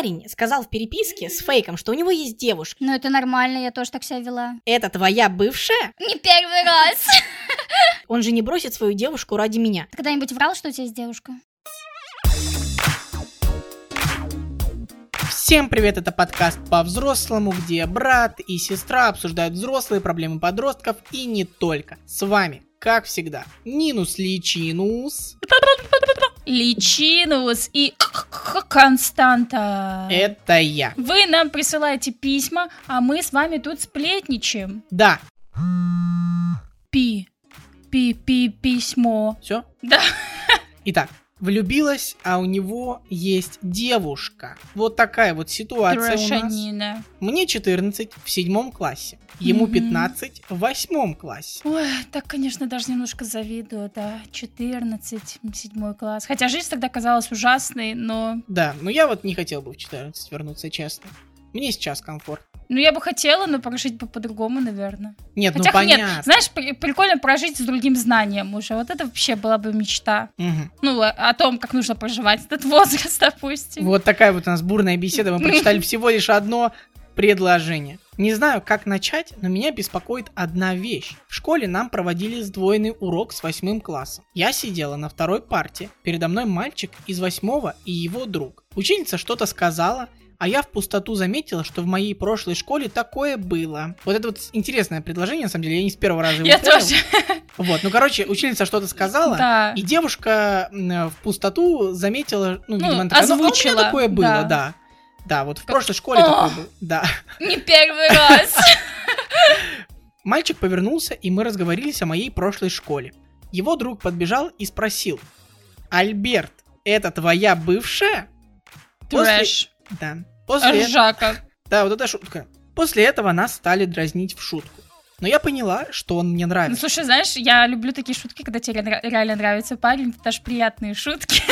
парень сказал в переписке с фейком, что у него есть девушка. Ну это нормально, я тоже так себя вела. Это твоя бывшая? Не первый раз. Он же не бросит свою девушку ради меня. Ты когда-нибудь врал, что у тебя есть девушка? Всем привет, это подкаст по-взрослому, где брат и сестра обсуждают взрослые проблемы подростков и не только. С вами, как всегда, Нинус Личинус. Личинус и Константа. Это я. Вы нам присылаете письма, а мы с вами тут сплетничаем. Да. Пи. Пи-пи письмо. Все? Да. Итак, влюбилась, а у него есть девушка. Вот такая вот ситуация у нас. Трошанина. Мне 14 в седьмом классе. Ему Мгм. 15 в восьмом классе. Ой, так, конечно, даже немножко завидую, да. 14, седьмой класс. Хотя жизнь тогда казалась ужасной, но... Да, но я вот не хотел бы в 14 вернуться, честно. Мне сейчас комфорт. Ну, я бы хотела, но прожить бы по-другому, наверное. Нет, Хотя, ну понятно. нет, знаешь, при- прикольно прожить с другим знанием уже. Вот это вообще была бы мечта. Мгм. Ну, о, о том, как нужно проживать этот возраст, допустим. Вот такая вот у нас бурная беседа. Мы прочитали всего лишь одно предложение. Не знаю, как начать, но меня беспокоит одна вещь. В школе нам проводили сдвоенный урок с восьмым классом. Я сидела на второй парте. Передо мной мальчик из восьмого и его друг. Ученица что-то сказала, а я в пустоту заметила, что в моей прошлой школе такое было. Вот это вот интересное предложение, на самом деле, я не с первого раза его Я понял. тоже. Вот, ну короче, ученица что-то сказала, Да. и девушка в пустоту заметила, ну, Ну, видимо, она такая, «Ну, а у меня озвучила, такое было, да. да. Да, вот в прошлой школе О! такое было, да. Не первый раз. Мальчик повернулся, и мы разговорились о моей прошлой школе. Его друг подбежал и спросил, Альберт, это твоя бывшая? После- Трэш. Да. После... Ржака. Да, вот эта шутка. После этого нас стали дразнить в шутку. Но я поняла, что он мне Ну, нравится. слушай, знаешь, я люблю такие шутки, когда тебе ре- реально нравится парень, это даже приятные шутки.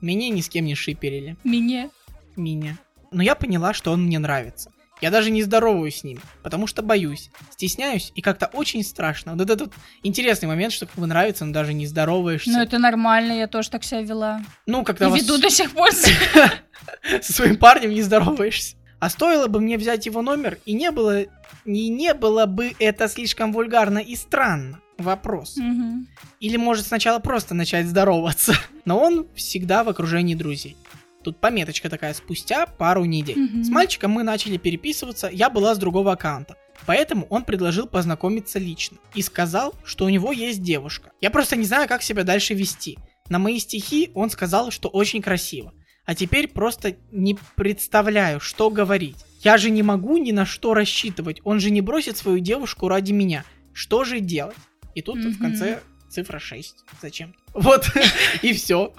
Меня ни с кем не шиперили. Мне. меня. Но я поняла, что он мне нравится. Я даже не здороваюсь с ним, потому что боюсь, стесняюсь и как-то очень страшно. Вот этот интересный момент, что как бы нравится, но даже не здороваешься. Ну, это нормально, я тоже так себя вела. Ну, когда И вас веду до сих пор. со своим парнем не здороваешься. А стоило бы мне взять его номер, и не было, и не было бы это слишком вульгарно и странно. Вопрос. Мгм. Или может сначала просто начать здороваться. Но он всегда в окружении друзей. Тут пометочка такая, спустя пару недель. Мгм. С мальчиком мы начали переписываться, я была с другого аккаунта. Поэтому он предложил познакомиться лично. И сказал, что у него есть девушка. Я просто не знаю, как себя дальше вести. На мои стихи он сказал, что очень красиво. А теперь просто не представляю, что говорить. Я же не могу ни на что рассчитывать. Он же не бросит свою девушку ради меня. Что же делать? И тут в Мгм. конце цифра 6. Зачем? Вот, и все.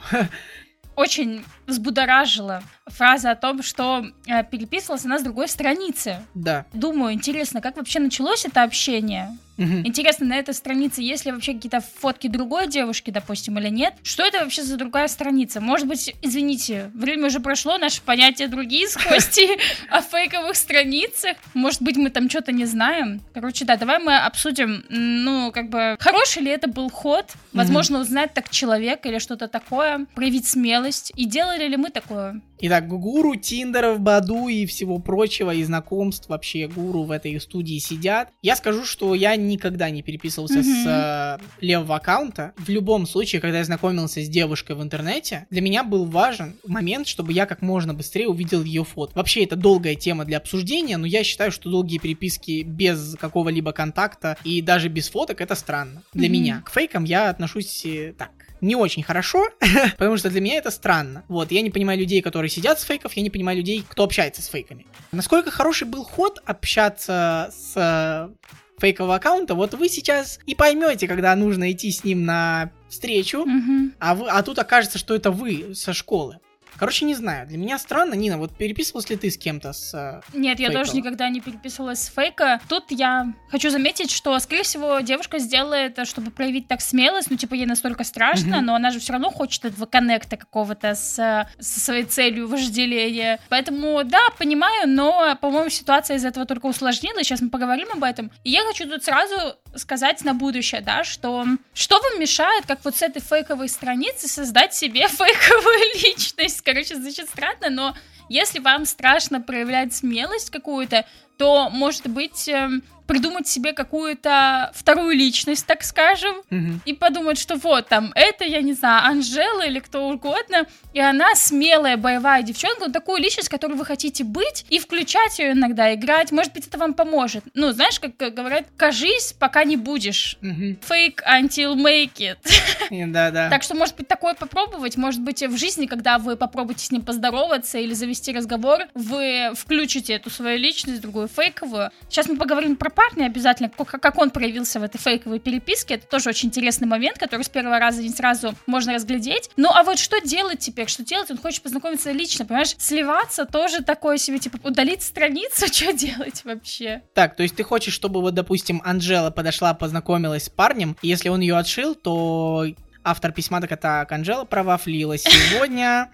Очень взбудоражила фраза о том, что э, переписывалась она с другой страницы. Да. Думаю, интересно, как вообще началось это общение? Мгм. Интересно, на этой странице есть ли вообще какие-то фотки другой девушки, допустим, или нет? Что это вообще за другая страница? Может быть, извините, время уже прошло, наши понятия другие с Костей о фейковых страницах. Может быть, мы там что-то не знаем. Короче, да, давай мы обсудим, ну, как бы, хороший ли это был ход? Возможно, узнать так человека или что-то такое, проявить смелость. И делали ли мы такое? Итак, гуру Тиндеров, Баду и всего прочего, и знакомств вообще гуру в этой студии сидят. Я скажу, что я никогда не переписывался с э, левого аккаунта. В любом случае, когда я знакомился с девушкой в интернете, для меня был важен момент, чтобы я как можно быстрее увидел ее фото. Вообще, это долгая тема для обсуждения, но я считаю, что долгие переписки без какого-либо контакта и даже без фоток это странно для Мгм. меня. К фейкам я отношусь э, так не очень хорошо, потому что для меня это странно. Вот, я не понимаю людей, которые сидят с фейков, я не понимаю людей, кто общается с фейками. Насколько хороший был ход общаться с э, фейкового аккаунта, вот вы сейчас и поймете, когда нужно идти с ним на встречу, Мгм. а, вы, а тут окажется, что это вы со школы. Короче, не знаю. Для меня странно. Нина, вот переписывалась ли ты с кем-то с... э, Нет, я тоже никогда не переписывалась с фейка. Тут я хочу заметить, что, скорее всего, девушка сделала это, чтобы проявить так смелость. Ну, типа, ей настолько страшно, Мгм. но она же все равно хочет этого коннекта какого-то с, э, со своей целью вожделения. Поэтому, да, понимаю, но, по-моему, ситуация из этого только усложнилась. Сейчас мы поговорим об этом. И я хочу тут сразу сказать на будущее, да, что что вам мешает, как вот с этой фейковой страницы, создать себе фейковую личность? Короче, звучит странно, но Если вам страшно проявлять смелость какую-то, то, может быть, эм, придумать себе какую-то вторую личность, так скажем, Мгм. и подумать, что вот там, это, я не знаю, Анжела или кто угодно, и она смелая боевая девчонка, вот такую личность, которую вы хотите быть, и включать ее иногда, играть, может быть, это вам поможет. Ну, знаешь, как говорят, кажись, пока не будешь. Мгм. Fake until make it. Да-да. Так что, может быть, такое попробовать. Может быть, в жизни, когда вы попробуете с ним поздороваться или завести разговор, вы включите эту свою личность, другую фейковую. Сейчас мы поговорим про парня обязательно, как он проявился в этой фейковой переписке. Это тоже очень интересный момент, который с первого раза не сразу можно разглядеть. Ну, а вот что делать теперь? Что делать? Он хочет познакомиться лично, понимаешь? Сливаться тоже такое себе, типа, удалить страницу, что делать вообще? Так, то есть ты хочешь, чтобы вот, допустим, Анжела подошла, познакомилась с парнем, и если он ее отшил, то автор письма так так, Анжела провафлила сегодня.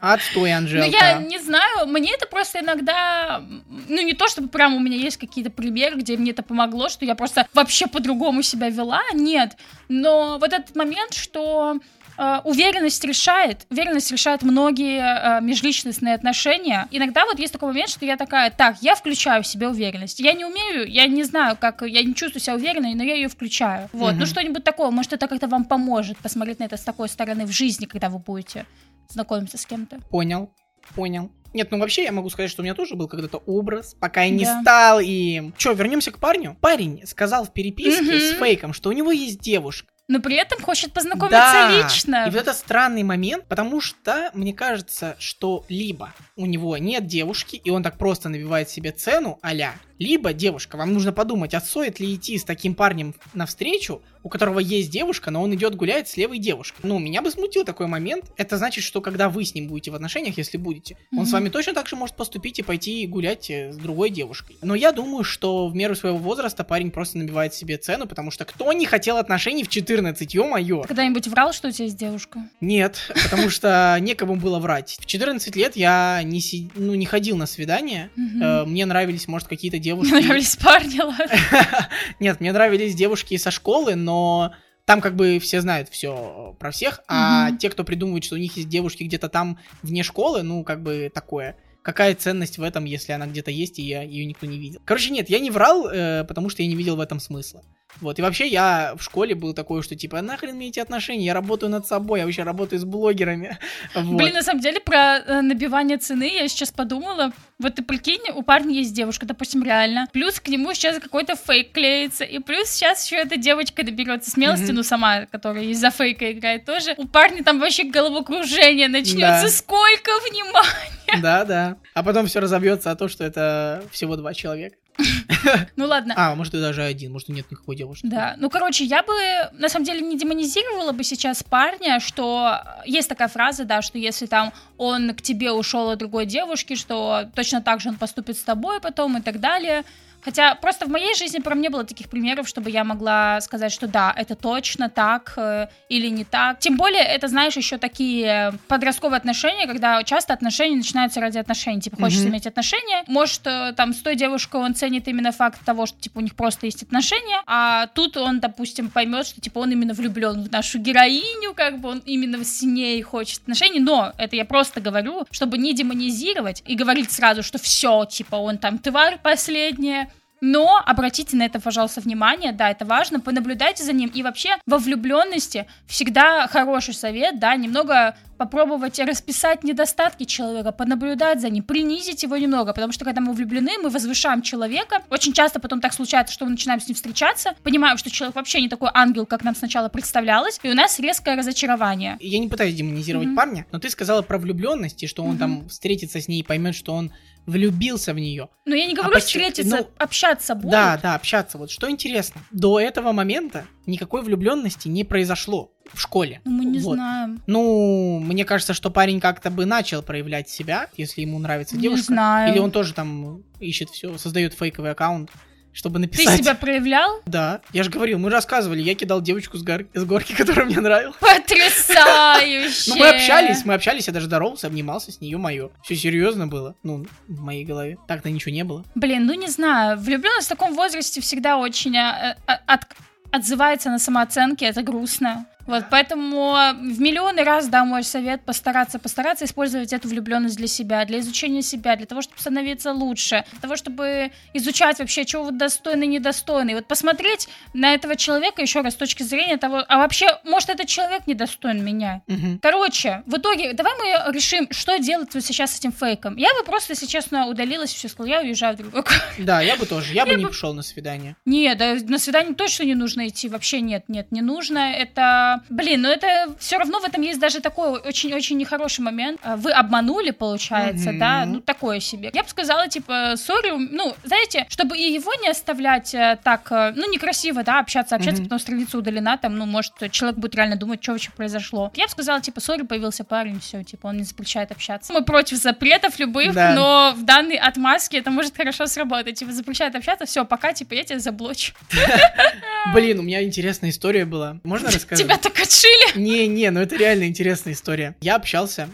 Отстой, Ну, Анжелка. я не знаю, мне это просто иногда, ну, не то, чтобы прям у меня есть какие-то примеры, где мне это помогло, что я просто вообще по-другому себя вела, нет, но вот этот момент, что э, уверенность решает, уверенность решает многие э, межличностные отношения. Иногда вот есть такой момент, что я такая, так, я включаю в себе уверенность. Я не умею, я не знаю, как, я не чувствую себя уверенной, но я ее включаю. Вот, Мгм. ну что-нибудь такое, может, это как-то вам поможет посмотреть на это с такой стороны в жизни, когда вы будете знакомиться с кем-то. Понял, понял. Нет, ну вообще я могу сказать, что у меня тоже был когда-то образ, пока я не Да. стал им. Че, вернемся к парню? Парень сказал в переписке Мгм. с фейком, что у него есть девушка. Но при этом хочет познакомиться Да. лично. И вот это странный момент, потому что мне кажется, что либо у него нет девушки, и он так просто набивает себе цену а либо девушка, вам нужно подумать, а стоит ли идти с таким парнем навстречу, у которого есть девушка, но он идет гулять с левой девушкой. Ну, меня бы смутил такой момент. Это значит, что когда вы с ним будете в отношениях, если будете, он с вами точно так же может поступить и пойти гулять э, с другой девушкой. Но я думаю, что в меру своего возраста парень просто набивает себе цену, потому что кто не хотел отношений в 14, ё-моё. Ты когда-нибудь врал, что у тебя есть девушка? Нет, потому что некому было врать. В 14 лет я не, си- ну, не ходил на свидания. Мгм. Э, Мне нравились, может, какие-то девушки. Мне нравились парни, ладно. Нет, мне нравились девушки со школы, но там как бы все знают все про всех, а Мгм. те, кто придумывает, что у них есть девушки где-то там вне школы, ну как бы такое. Какая ценность в этом, если она где-то есть, и я ее никто не видел? Короче, нет, я не врал, э, потому что я не видел в этом смысла. Вот, и вообще я в школе был такой, что типа, нахрен мне эти отношения, я работаю над собой, я вообще работаю с блогерами. Вот. Блин, на самом деле, про э, набивание цены я сейчас подумала. Вот ты прикинь, у парня есть девушка, допустим, реально. Плюс к нему сейчас какой-то фейк клеится. И плюс сейчас еще эта девочка доберется смелости, Мгм. ну сама, которая из-за фейка играет тоже. У парня там вообще головокружение начнется. Да. Сколько внимания! Да, да. А потом все разобьется о том, что это всего два человека. Ну ладно. А, может и даже один, может и нет никакой девушки. Да, ну, короче, я бы, на самом деле, не демонизировала бы сейчас парня, что есть такая фраза, да, что если там он к тебе ушел от другой девушки, что точно так же он поступит с тобой потом и так далее. Хотя просто в моей жизни прям не было таких примеров, чтобы я могла сказать, что да, это точно так э, или не так. Тем более, это, знаешь, еще такие подростковые отношения, когда часто отношения начинаются ради отношений. Типа, хочется Мгм. иметь отношения. Может, э, там с той девушкой он ценит именно факт того, что типа у них просто есть отношения, а тут он, допустим, поймет, что типа он именно влюблен в нашу героиню, как бы он именно с ней хочет отношений. Но это я просто говорю, чтобы не демонизировать и говорить сразу, что все, типа он там тварь последняя. Но обратите на это, пожалуйста, внимание, да, это важно, понаблюдайте за ним. И вообще во влюбленности всегда хороший совет, да, немного попробовать расписать недостатки человека, понаблюдать за ним, принизить его немного, потому что когда мы влюблены, мы возвышаем человека. Очень часто потом так случается, что мы начинаем с ним встречаться, понимаем, что человек вообще не такой ангел, как нам сначала представлялось, и у нас резкое разочарование. Я не пытаюсь демонизировать Мгм. парня, но ты сказала про влюбленность, и что он Мгм. там встретится с ней и поймет, что он влюбился в нее. Но я не говорю почему- встретиться, ну, общаться будут. Да, да, общаться. Вот что интересно. До этого момента никакой влюбленности не произошло в школе. Ну, мы не Вот. знаем. Ну, мне кажется, что парень как-то бы начал проявлять себя, если ему нравится Не девушка. знаю. Или он тоже там ищет все, создает фейковый аккаунт, чтобы Ты написать. себя проявлял? Да, я же говорил, мы рассказывали, я кидал девочку с, гор- с горки, которая мне нравилась. Потрясающе! Ну, мы общались, мы общались, я даже здоровался, обнимался с нее, мое. Все серьезно было, ну, в моей голове. Так-то ничего не было. Блин, ну не знаю, влюбленность в таком возрасте всегда очень а, а, от- отзывается на самооценке, это грустно. Вот, поэтому в миллионы раз, да, мой совет постараться, постараться использовать эту влюбленность для себя, для изучения себя, для того, чтобы становиться лучше, для того, чтобы изучать вообще, чего вы достойны, недостойны. И вот посмотреть на этого человека еще раз с точки зрения того, а вообще, может, этот человек недостоин меня. Мгм. Короче, в итоге, давай мы решим, что делать вот сейчас с этим фейком. Я бы просто, если честно, удалилась, все сказала, я уезжаю в другой город. Да, я бы тоже. Я бы не пошел на свидание. Нет, да, на свидание точно не нужно идти. Вообще нет, нет, не нужно. Это, блин, ну это все равно в этом есть даже такой очень-очень нехороший момент. А, Вы обманули, получается, Мгм. да, ну такое себе. Я бы сказала, типа, сори, ну, знаете, чтобы и его не оставлять э, так, э, ну, некрасиво, да, общаться, общаться, Мгм. потом страница удалена, там, ну, может, человек будет реально думать, что вообще произошло. Я бы сказала, типа, сори, появился парень, все, типа, он не запрещает общаться. Мы против запретов любых, Да. но в данной отмазке это может хорошо сработать. Типа, запрещает общаться, все, пока, типа, я тебя заблочу. Блин, у меня интересная история была. Можно рассказать? Тебя так отшили? Не-не, ну это реально интересная история. Я общался,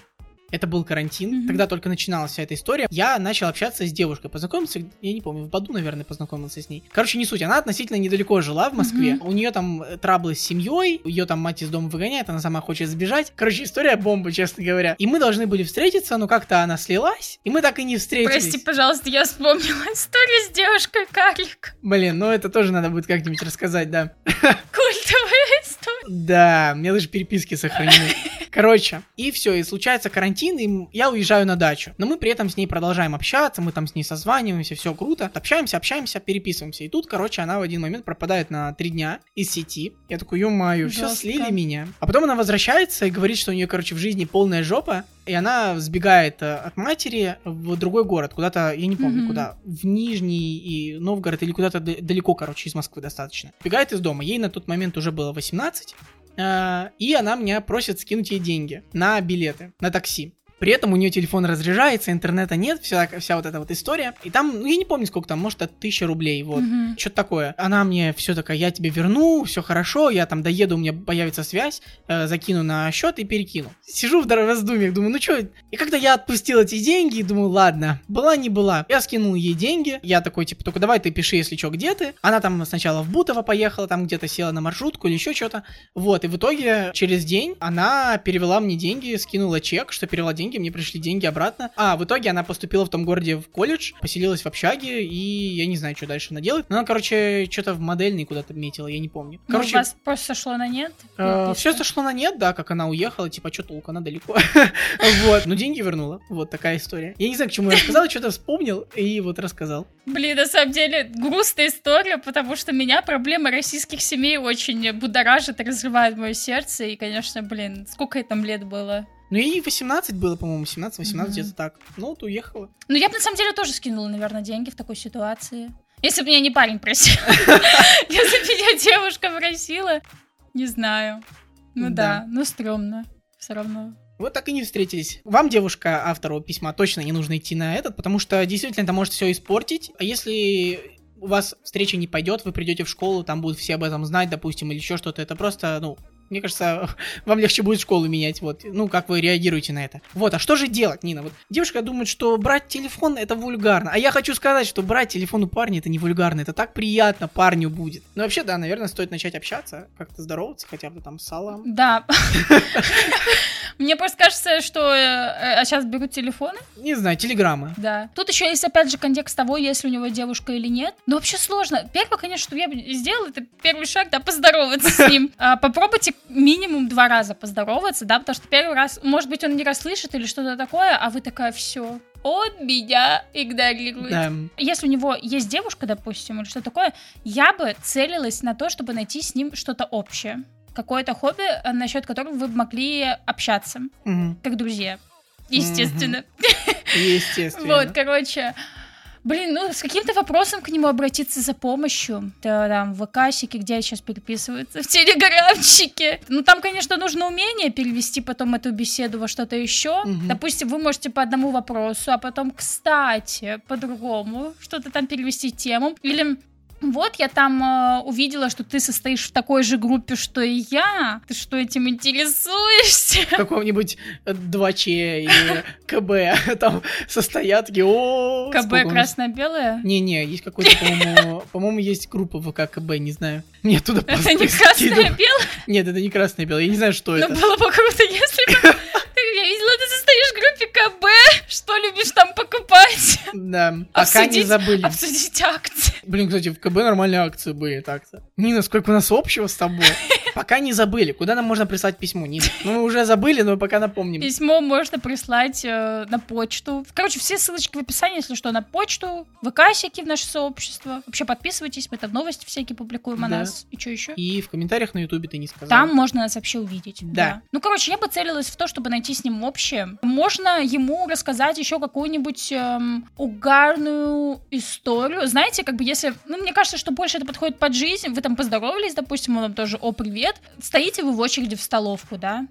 это был карантин, Мгм. тогда только начиналась вся эта история. Я начал общаться с девушкой, познакомился, я не помню, в Баду, наверное, познакомился с ней. Короче, не суть, она относительно недалеко жила в Москве. У нее там траблы с семьей, ее там мать из дома выгоняет, она сама хочет сбежать. Короче, история бомба, честно говоря. И мы должны были встретиться, но как-то она слилась, и мы так и не встретились. Прости, пожалуйста, я вспомнила историю с девушкой Карлик. Блин, ну это тоже надо будет как-нибудь рассказать, да. Культовая история. Да, у меня даже переписки сохранены. Короче, и все, и случается карантин, и я уезжаю на дачу. Но мы при этом с ней продолжаем общаться, мы там с ней созваниваемся, все круто. Общаемся, общаемся, переписываемся. И тут, короче, она в один момент пропадает на три дня из сети. Я такой, ё-моё, все слили меня. А потом она возвращается и говорит, что у нее, короче, в жизни полная жопа. И она сбегает э, от матери в другой город, куда-то, я не помню, Мгм. куда, в Нижний и Новгород или куда-то далеко, короче, из Москвы достаточно. Бегает из дома, ей на тот момент уже было 18, э, и она меня просит скинуть ей деньги на билеты, на такси. При этом у нее телефон разряжается, интернета нет, вся, вся вот эта вот история. И там, ну я не помню сколько там, может от 1000 рублей, вот. Мгм. Что-то такое. Она мне все такая, я тебе верну, все хорошо, я там доеду, у меня появится связь, э, закину на счет и перекину. Сижу в раздумьях, думаю, ну что, и когда я отпустил эти деньги, думаю, ладно, была не была. Я скинул ей деньги, я такой, типа, только давай ты пиши, если что, где ты. Она там сначала в Бутово поехала, там где-то села на маршрутку или еще что-то. Вот, и в итоге через день она перевела мне деньги, скинула чек, что перевела деньги, мне пришли деньги обратно. А, в итоге она поступила в том городе в колледж, поселилась в общаге, и я не знаю, что дальше она делает. Но она, короче, что-то в модельный куда-то метила, я не помню. Ну, Короче, у вас просто сошло на нет? все Переписка? сошло на нет, да, как она уехала, типа, что толку, она далеко. Вот, но деньги вернула. Вот такая история. Я не знаю, к чему я рассказал, что-то вспомнил и вот рассказал. Блин, на самом деле грустная история, потому что меня проблема российских семей очень будоражит и разрывает мое сердце. И, конечно, блин, сколько ей там лет было? Ну, ей 18 было, по-моему, 17-18, Мгм. где-то так. Ну, вот уехала. Ну, я бы на самом деле тоже скинула, наверное, деньги в такой ситуации. Если бы меня не парень просил. Если бы меня девушка просила. Не знаю. Ну Да. да, ну стрёмно. Все равно. Вот так и не встретились. Вам, девушка, автору письма, точно не нужно идти на этот, потому что действительно это может все испортить. А если у вас встреча не пойдет, вы придете в школу, там будут все об этом знать, допустим, или еще что-то, это просто, ну, мне кажется, вам легче будет школу менять, вот, ну, как вы реагируете на это. Вот, а что же делать, Нина? Вот девушка думает, что брать телефон это вульгарно, а я хочу сказать, что брать телефон у парня это не вульгарно, это так приятно парню будет. Ну, вообще, да, наверное, стоит начать общаться, как-то здороваться, хотя бы там с салом. Да. Мне просто кажется, что э, а сейчас берут телефоны. Не знаю, телеграммы. Да. Тут еще есть, опять же, контекст того, есть ли у него девушка или нет. Но вообще сложно. Первое, конечно, что я бы сделала, это первый шаг, да, поздороваться с ним. А, Попробуйте минимум два раза поздороваться, да, потому что первый раз, может быть, он не расслышит или что-то такое, а вы такая, все, он меня игнорирует. Да. Если у него есть девушка, допустим, или что такое, я бы целилась на то, чтобы найти с ним что-то общее. Какое-то хобби, э, насчет которого вы могли общаться, Мгм. как друзья. Естественно. Естественно. Вот, короче. Блин, ну с каким-то вопросом к нему обратиться за помощью. Да, там, в ВКсике, где сейчас переписываются, в Телеграмчике. Ну, там, конечно, нужно умение перевести потом эту беседу во что-то еще. Мгм. Допустим, вы можете по одному вопросу, а потом, кстати, по-другому что-то там перевести тему. Или вот я там э, увидела, что ты состоишь в такой же группе, что и я. Ты что, этим интересуешься? В каком-нибудь 2Ч или КБ там состоят такие, о КБ красно-белое? Не-не, есть какой-то, по-моему, по-моему, есть группа ВК КБ, не знаю. Мне туда Это не красно-белое? Нет, это не красное белое, я не знаю, что Ну, это. было бы круто, если бы... Я видела, ты состоишь в группе КБ. Что любишь там покупать? Да, пока не забыли. Обсудить акции. Блин, кстати, в КБ нормальные акции были так-то. Нина, сколько у нас общего с тобой? Пока не забыли. Куда нам можно прислать письмо, Нина? Ну, мы уже забыли, но пока напомним. Письмо можно прислать э, на почту. Короче, все ссылочки в описании, если что, на почту, ВКсики в наше сообщество. Вообще подписывайтесь, мы там новости всякие публикуем о Да. нас. И что еще? И в комментариях на Ютубе ты не сказал. Там можно нас вообще увидеть. Да. Ну, короче, я бы целилась в то, чтобы найти с ним общее. Можно ему рассказать еще какую-нибудь эм, угарную историю. Знаете, как бы если... Ну, мне кажется, что больше это подходит под жизнь. Вы там поздоровались, допустим, он вам тоже «О, привет». Стоите вы в очереди в столовку, да?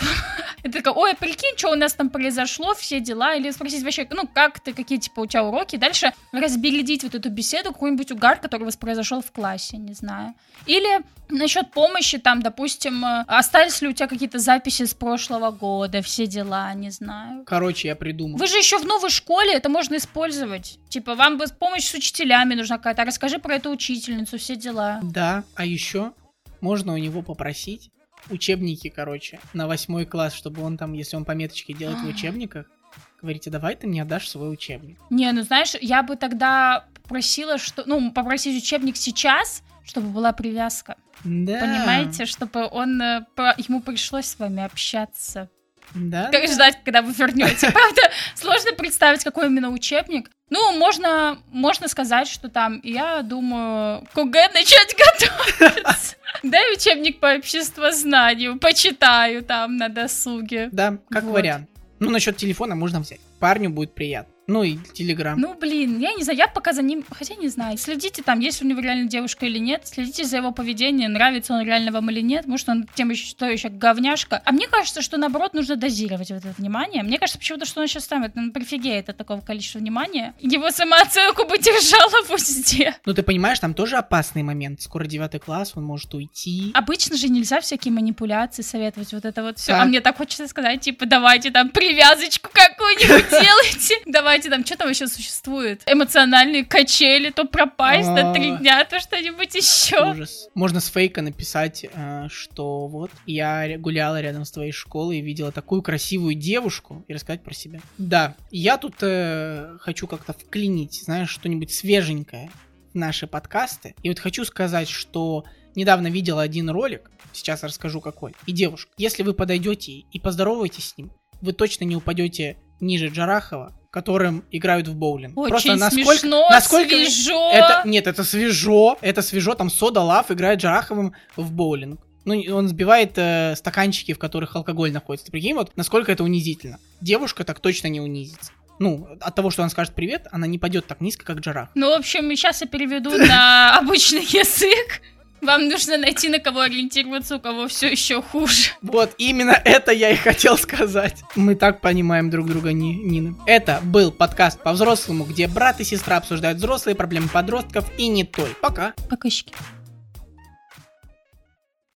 Это такая, ой, а прикинь, что у нас там произошло, все дела, или спросить вообще, ну, как ты, какие, типа, у тебя уроки, дальше разбередить вот эту беседу, какой-нибудь угар, который у вас произошел в классе, не знаю. Или насчет помощи, там, допустим, э, остались ли у тебя какие-то записи с прошлого года, все дела, не знаю. Короче, я придумал. Вы же еще в новой школе, это можно использовать. Типа, вам бы помощь с учителями нужна какая-то, расскажи про эту учительницу, все дела. Да, а еще можно у него попросить учебники, короче, на восьмой класс, чтобы он там, если он пометочки делает в учебниках, говорите, давай ты мне отдашь свой учебник. Не, ну знаешь, я бы тогда попросила, что, ну, попросить учебник сейчас, чтобы была привязка. Да. Понимаете, чтобы он э, ему пришлось с вами общаться. Да. Как ждать, когда вы вернете. Правда, сложно представить, какой именно учебник. Ну, можно, можно сказать, что там, я думаю, к начать готовиться. Дай учебник по обществознанию, почитаю там на досуге. Да, как Вот. вариант. Ну, насчет телефона можно взять. Парню будет приятно. Ну и телеграм. Ну, блин, я не знаю, я пока за ним, хотя не знаю. Следите там, есть у него реально девушка или нет. Следите за его поведением, нравится он реально вам или нет. Может, он тем еще, что еще говняшка. А мне кажется, что наоборот нужно дозировать вот это внимание. Мне кажется, почему-то, что он сейчас там, это он прифигеет от такого количества внимания. Его самооценку бы держала в узде. Ну, ты понимаешь, там тоже опасный момент. Скоро девятый класс, он может уйти. Обычно же нельзя всякие манипуляции советовать, вот это вот все. А мне так хочется сказать, типа, давайте там привязочку какую-нибудь делайте. Давайте там, что там еще существует? Эмоциональные качели, то пропасть на три А. дня, то что-нибудь еще. Ужас. Можно с фейка написать, э, что вот я гуляла рядом с твоей школой и видела такую красивую девушку и рассказать про себя. Да, я тут э, хочу как-то вклинить, знаешь, что-нибудь свеженькое в наши подкасты. И вот хочу сказать, что недавно видела один ролик, сейчас расскажу какой. И девушка, если вы подойдете и поздороваетесь с ним, вы точно не упадете ниже Джарахова, которым играют в боулинг. Очень насколько, смешно, насколько свежо. это, нет, это свежо, это свежо, там Сода Лав играет Джараховым в боулинг. Ну, он сбивает э, стаканчики, в которых алкоголь находится. Ты прикинь, вот насколько это унизительно. Девушка так точно не унизится. Ну, от того, что она скажет привет, она не пойдет так низко, как Джарах. Ну, в общем, сейчас я переведу на обычный язык. Вам нужно найти, на кого ориентироваться, у кого все еще хуже. Вот, именно это я и хотел сказать. Мы так понимаем друг друга, Ни- Нина. Это был подкаст по-взрослому, где брат и сестра обсуждают взрослые проблемы подростков и не только. Пока. Покыщики.